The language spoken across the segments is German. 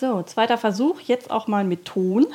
So, zweiter Versuch, jetzt auch mal mit Ton.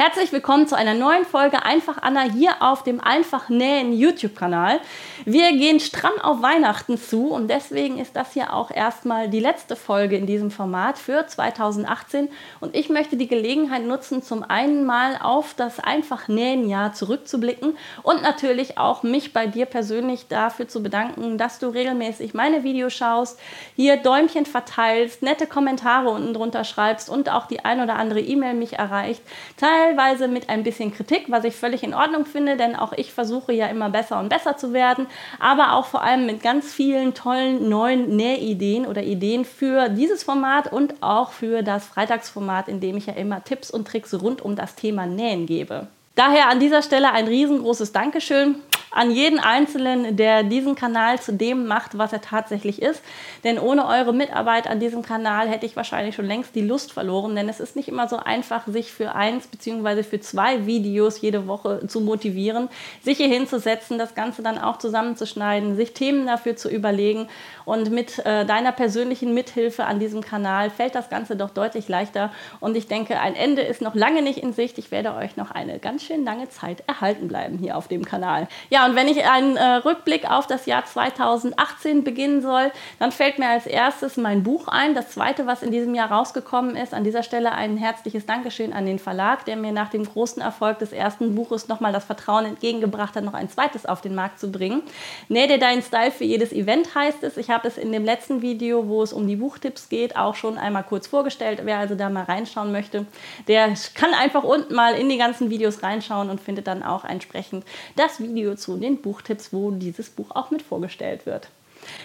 Herzlich willkommen zu einer neuen Folge Einfach Anna hier auf dem Einfach Nähen YouTube-Kanal. Wir gehen stramm auf Weihnachten zu und deswegen ist das hier auch erstmal die letzte Folge in diesem Format für 2018 und ich möchte die Gelegenheit nutzen, zum einen mal auf das Einfach Nähen-Jahr zurückzublicken und natürlich auch mich bei dir persönlich dafür zu bedanken, dass du regelmäßig meine Videos schaust, hier Däumchen verteilst, nette Kommentare unten drunter schreibst und auch die ein oder andere E-Mail mich erreicht. Teil teilweise mit ein bisschen Kritik, was ich völlig in Ordnung finde, denn auch ich versuche ja immer besser und besser zu werden, aber auch vor allem mit ganz vielen tollen neuen Nähideen oder Ideen für dieses Format und auch für das Freitagsformat, in dem ich ja immer Tipps und Tricks rund um das Thema Nähen gebe. Daher an dieser Stelle ein riesengroßes Dankeschön an jeden Einzelnen, der diesen Kanal zu dem macht, was er tatsächlich ist. Denn ohne eure Mitarbeit an diesem Kanal hätte ich wahrscheinlich schon längst die Lust verloren. Denn es ist nicht immer so einfach, sich für eins bzw. für zwei Videos jede Woche zu motivieren, sich hier hinzusetzen, das Ganze dann auch zusammenzuschneiden, sich Themen dafür zu überlegen. Und mit äh, deiner persönlichen Mithilfe an diesem Kanal fällt das Ganze doch deutlich leichter. Und ich denke, ein Ende ist noch lange nicht in Sicht. Ich werde euch noch eine ganz schön lange Zeit erhalten bleiben hier auf dem Kanal. Ja, ja, und wenn ich einen äh, Rückblick auf das Jahr 2018 beginnen soll, dann fällt mir als erstes mein Buch ein, das zweite, was in diesem Jahr rausgekommen ist. An dieser Stelle ein herzliches Dankeschön an den Verlag, der mir nach dem großen Erfolg des ersten Buches nochmal das Vertrauen entgegengebracht hat, noch ein zweites auf den Markt zu bringen. Nähe dir deinen Style für jedes Event heißt es. Ich habe es in dem letzten Video, wo es um die Buchtipps geht, auch schon einmal kurz vorgestellt. Wer also da mal reinschauen möchte, der kann einfach unten mal in die ganzen Videos reinschauen und findet dann auch entsprechend das Video zu zu den Buchtipps, wo dieses Buch auch mit vorgestellt wird.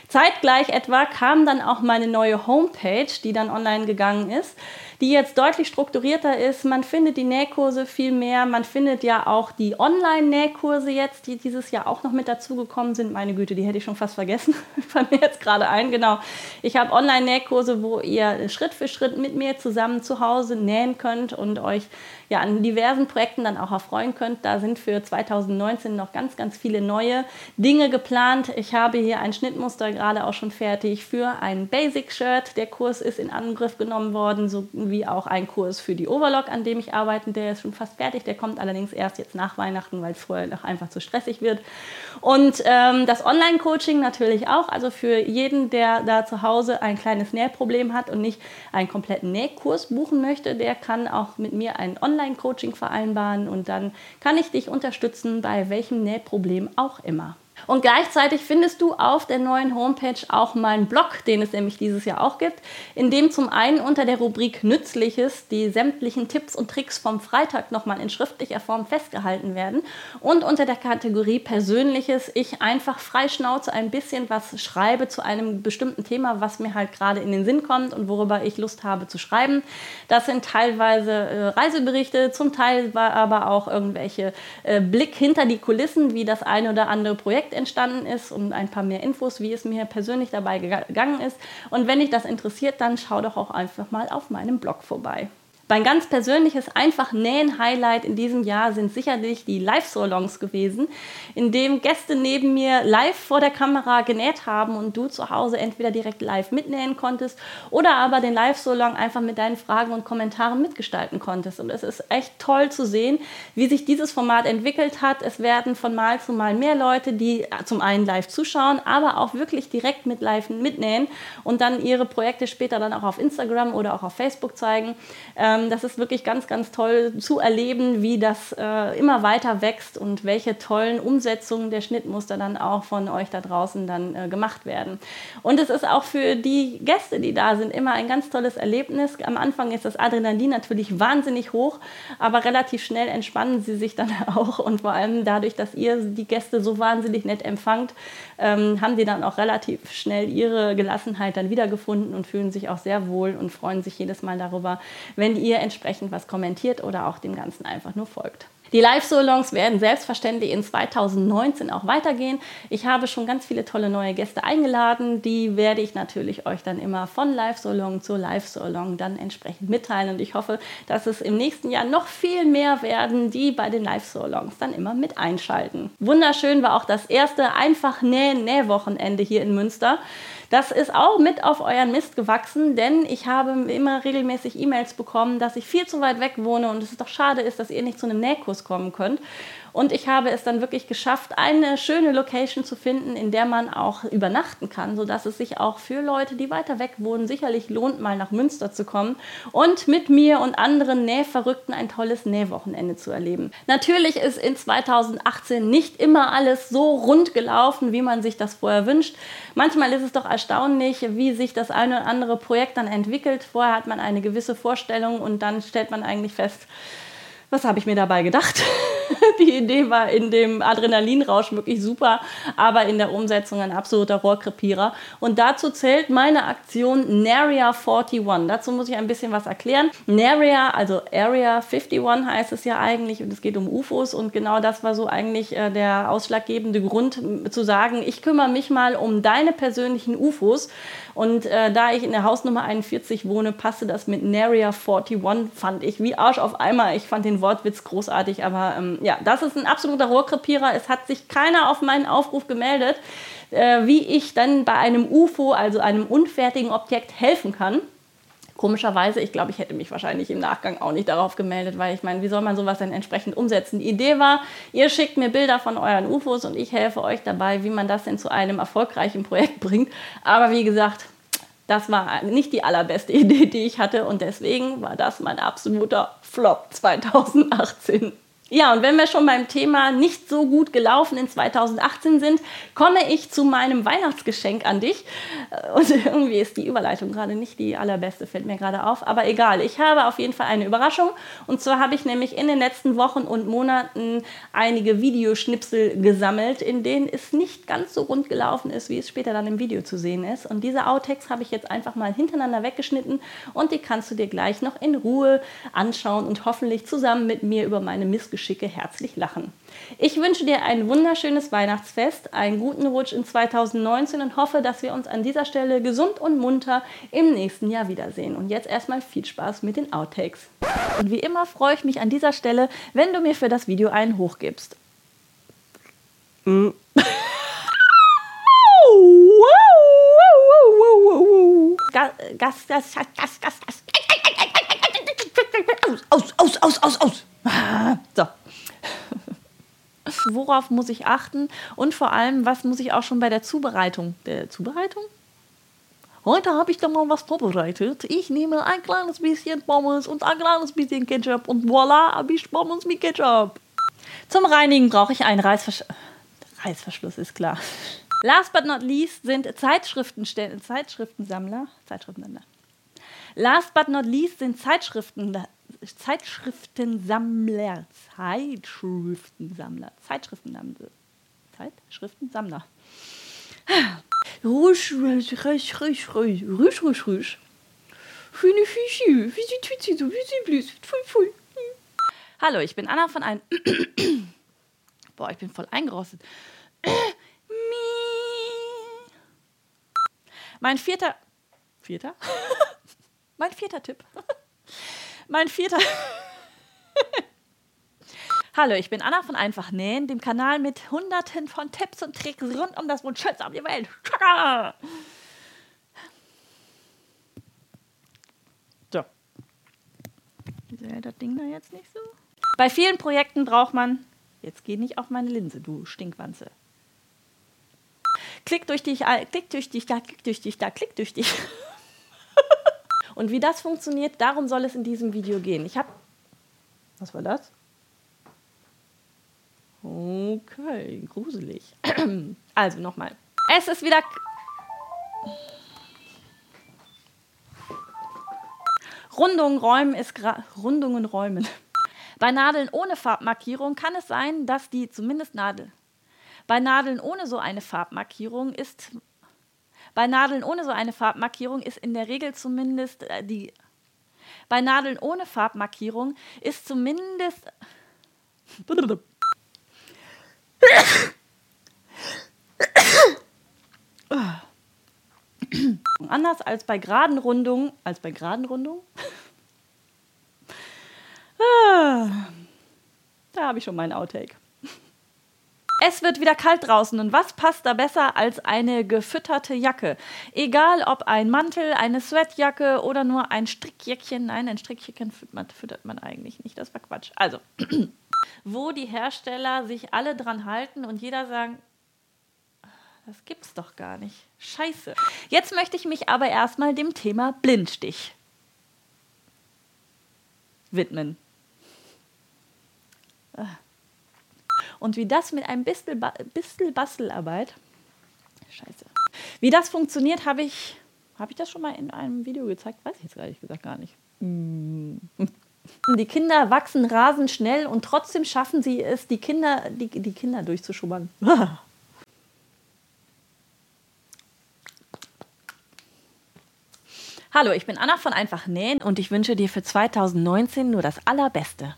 Zeitgleich etwa kam dann auch meine neue Homepage, die dann online gegangen ist, die jetzt deutlich strukturierter ist. Man findet die Nähkurse viel mehr. Man findet ja auch die Online-Nähkurse jetzt, die dieses Jahr auch noch mit dazugekommen sind. Meine Güte, die hätte ich schon fast vergessen. Fällt mir jetzt gerade ein, genau. Ich habe Online-Nähkurse, wo ihr Schritt für Schritt mit mir zusammen zu Hause nähen könnt und euch ja an diversen Projekten dann auch erfreuen könnt. Da sind für 2019 noch ganz, ganz viele neue Dinge geplant. Ich habe hier ein Schnittmuster gerade auch schon fertig für ein Basic-Shirt. Der Kurs ist in Angriff genommen worden, sowie auch ein Kurs für die Overlock, an dem ich arbeite. Der ist schon fast fertig. Der kommt allerdings erst jetzt nach Weihnachten, weil es vorher noch einfach zu stressig wird. Und ähm, das Online-Coaching natürlich auch. Also für jeden, der da zu Hause ein kleines Nähproblem hat und nicht einen kompletten Nähkurs buchen möchte, der kann auch mit mir ein Online Online-Coaching vereinbaren und dann kann ich dich unterstützen bei welchem Nähproblem auch immer. Und gleichzeitig findest du auf der neuen Homepage auch meinen Blog, den es nämlich dieses Jahr auch gibt, in dem zum einen unter der Rubrik Nützliches die sämtlichen Tipps und Tricks vom Freitag nochmal in schriftlicher Form festgehalten werden und unter der Kategorie Persönliches ich einfach freischnauze ein bisschen was schreibe zu einem bestimmten Thema, was mir halt gerade in den Sinn kommt und worüber ich Lust habe zu schreiben. Das sind teilweise äh, Reiseberichte, zum Teil aber auch irgendwelche äh, Blick hinter die Kulissen, wie das eine oder andere Projekt entstanden ist und ein paar mehr Infos, wie es mir persönlich dabei gegangen ist. Und wenn dich das interessiert, dann schau doch auch einfach mal auf meinem Blog vorbei. Mein ganz persönliches einfach Nähen-Highlight in diesem Jahr sind sicherlich die Live-Salons gewesen, in dem Gäste neben mir live vor der Kamera genäht haben und du zu Hause entweder direkt live mitnähen konntest oder aber den Live-Salon einfach mit deinen Fragen und Kommentaren mitgestalten konntest. Und es ist echt toll zu sehen, wie sich dieses Format entwickelt hat. Es werden von Mal zu Mal mehr Leute, die zum einen live zuschauen, aber auch wirklich direkt mit live mitnähen und dann ihre Projekte später dann auch auf Instagram oder auch auf Facebook zeigen. Ähm, ähm, das ist wirklich ganz, ganz toll zu erleben, wie das äh, immer weiter wächst und welche tollen Umsetzungen der Schnittmuster dann auch von euch da draußen dann äh, gemacht werden. Und es ist auch für die Gäste, die da sind, immer ein ganz tolles Erlebnis. Am Anfang ist das Adrenalin natürlich wahnsinnig hoch, aber relativ schnell entspannen sie sich dann auch und vor allem dadurch, dass ihr die Gäste so wahnsinnig nett empfangt, ähm, haben die dann auch relativ schnell ihre Gelassenheit dann wiedergefunden und fühlen sich auch sehr wohl und freuen sich jedes Mal darüber, wenn ihr entsprechend was kommentiert oder auch dem Ganzen einfach nur folgt. Die Live-Salons werden selbstverständlich in 2019 auch weitergehen. Ich habe schon ganz viele tolle neue Gäste eingeladen. Die werde ich natürlich euch dann immer von Live-Salon zu Live-Salon dann entsprechend mitteilen. Und ich hoffe, dass es im nächsten Jahr noch viel mehr werden, die bei den Live-Salons dann immer mit einschalten. Wunderschön war auch das erste einfach Näh-Näh-Wochenende hier in Münster. Das ist auch mit auf euren Mist gewachsen, denn ich habe immer regelmäßig E-Mails bekommen, dass ich viel zu weit weg wohne und es doch schade ist, dass ihr nicht zu einem Nähkurs kommen könnt. Und ich habe es dann wirklich geschafft, eine schöne Location zu finden, in der man auch übernachten kann, sodass es sich auch für Leute, die weiter weg wohnen, sicherlich lohnt, mal nach Münster zu kommen und mit mir und anderen Nähverrückten ein tolles Nähwochenende zu erleben. Natürlich ist in 2018 nicht immer alles so rund gelaufen, wie man sich das vorher wünscht. Manchmal ist es doch erstaunlich, wie sich das eine oder andere Projekt dann entwickelt. Vorher hat man eine gewisse Vorstellung und dann stellt man eigentlich fest, was habe ich mir dabei gedacht? Die Idee war in dem Adrenalinrausch wirklich super, aber in der Umsetzung ein absoluter Rohrkrepierer. Und dazu zählt meine Aktion Naria 41. Dazu muss ich ein bisschen was erklären. Naria, also Area 51 heißt es ja eigentlich und es geht um UFOs und genau das war so eigentlich äh, der ausschlaggebende Grund zu sagen, ich kümmere mich mal um deine persönlichen UFOs. Und äh, da ich in der Hausnummer 41 wohne, passte das mit Naria 41, fand ich wie Arsch auf einmal. Ich fand den Wortwitz großartig, aber ähm, ja, das ist ein absoluter Rohrkrepierer. Es hat sich keiner auf meinen Aufruf gemeldet, äh, wie ich dann bei einem UFO, also einem unfertigen Objekt, helfen kann. Komischerweise, ich glaube, ich hätte mich wahrscheinlich im Nachgang auch nicht darauf gemeldet, weil ich meine, wie soll man sowas denn entsprechend umsetzen? Die Idee war, ihr schickt mir Bilder von euren UFOs und ich helfe euch dabei, wie man das denn zu einem erfolgreichen Projekt bringt. Aber wie gesagt, das war nicht die allerbeste Idee, die ich hatte und deswegen war das mein absoluter Flop 2018. Ja, und wenn wir schon beim Thema nicht so gut gelaufen in 2018 sind, komme ich zu meinem Weihnachtsgeschenk an dich. Äh, und irgendwie ist die Überleitung gerade nicht die allerbeste, fällt mir gerade auf. Aber egal, ich habe auf jeden Fall eine Überraschung. Und zwar habe ich nämlich in den letzten Wochen und Monaten einige Videoschnipsel gesammelt, in denen es nicht ganz so rund gelaufen ist, wie es später dann im Video zu sehen ist. Und diese Outtakes habe ich jetzt einfach mal hintereinander weggeschnitten und die kannst du dir gleich noch in Ruhe anschauen und hoffentlich zusammen mit mir über meine Missgeschichte Geschicke herzlich lachen. Ich wünsche dir ein wunderschönes Weihnachtsfest, einen guten Rutsch in 2019 und hoffe, dass wir uns an dieser Stelle gesund und munter im nächsten Jahr wiedersehen. Und jetzt erstmal viel Spaß mit den Outtakes. Und wie immer freue ich mich an dieser Stelle, wenn du mir für das Video einen Hoch gibst. Aus, aus, aus, aus, aus. So. Worauf muss ich achten und vor allem, was muss ich auch schon bei der Zubereitung? Der Zubereitung? Heute habe ich da mal was vorbereitet. Ich nehme ein kleines bisschen Pommes und ein kleines bisschen Ketchup und voila, habe ich Pommes mit Ketchup. Zum Reinigen brauche ich einen Reißversch Reißverschluss, ist klar. Last but not least sind Zeitschriftenstellen, Zeitschriftensammler, Zeitschriftensammler. Last but not least sind Zeitschriften, Zeitschriftensammler, Zeitschriftensammler, Zeitschriftensammler, Zeitschriftensammler. Rusch, rusch, rusch, rusch, rusch, rusch, rusch, rusch. Hallo, ich bin Anna von ein. Boah, ich bin voll eingerostet. mein vierter. Vierter? mein vierter Tipp. Mein vierter. Hallo, ich bin Anna von Einfach Nähen, dem Kanal mit hunderten von Tipps und Tricks rund um das Wunschschönste auf der Welt. So. Wieso hält das Ding da jetzt nicht so? Bei vielen Projekten braucht man. Jetzt geh nicht auf meine Linse, du Stinkwanze. Klick durch dich, klick durch dich, da, klick durch dich, da, klick durch dich. Und wie das funktioniert, darum soll es in diesem Video gehen. Ich habe. Was war das? Okay, gruselig. Also nochmal. Es ist wieder. Rundungen räumen ist Rundungen räumen. Bei Nadeln ohne Farbmarkierung kann es sein, dass die zumindest Nadel. Bei Nadeln ohne so eine Farbmarkierung ist bei Nadeln ohne so eine Farbmarkierung ist in der Regel zumindest äh, die. Bei Nadeln ohne Farbmarkierung ist zumindest. Anders als bei geraden Rundungen, als bei geraden Rundungen? Ah, da habe ich schon meinen Outtake. Es wird wieder kalt draußen und was passt da besser als eine gefütterte Jacke? Egal ob ein Mantel, eine Sweatjacke oder nur ein Strickjäckchen. Nein, ein Strickjäckchen füttert man, eigentlich nicht. Das war Quatsch. Also, wo die Hersteller sich alle dran halten und jeder sagen, das gibt's doch gar nicht. Scheiße. Jetzt möchte ich mich aber erstmal dem Thema Blindstich widmen. Ah. Und wie das mit einem bisschen, ba bisschen Bastelarbeit, scheiße, wie das funktioniert, habe ich, habe ich das schon mal in einem Video gezeigt? Weiß ich jetzt ehrlich gesagt gar nicht. Mm. Die Kinder wachsen rasend schnell und trotzdem schaffen sie es, die Kinder, die, die Kinder durchzuschubbern. Hallo, ich bin Anna von Einfach Nähen und ich wünsche dir für 2019 nur das Allerbeste.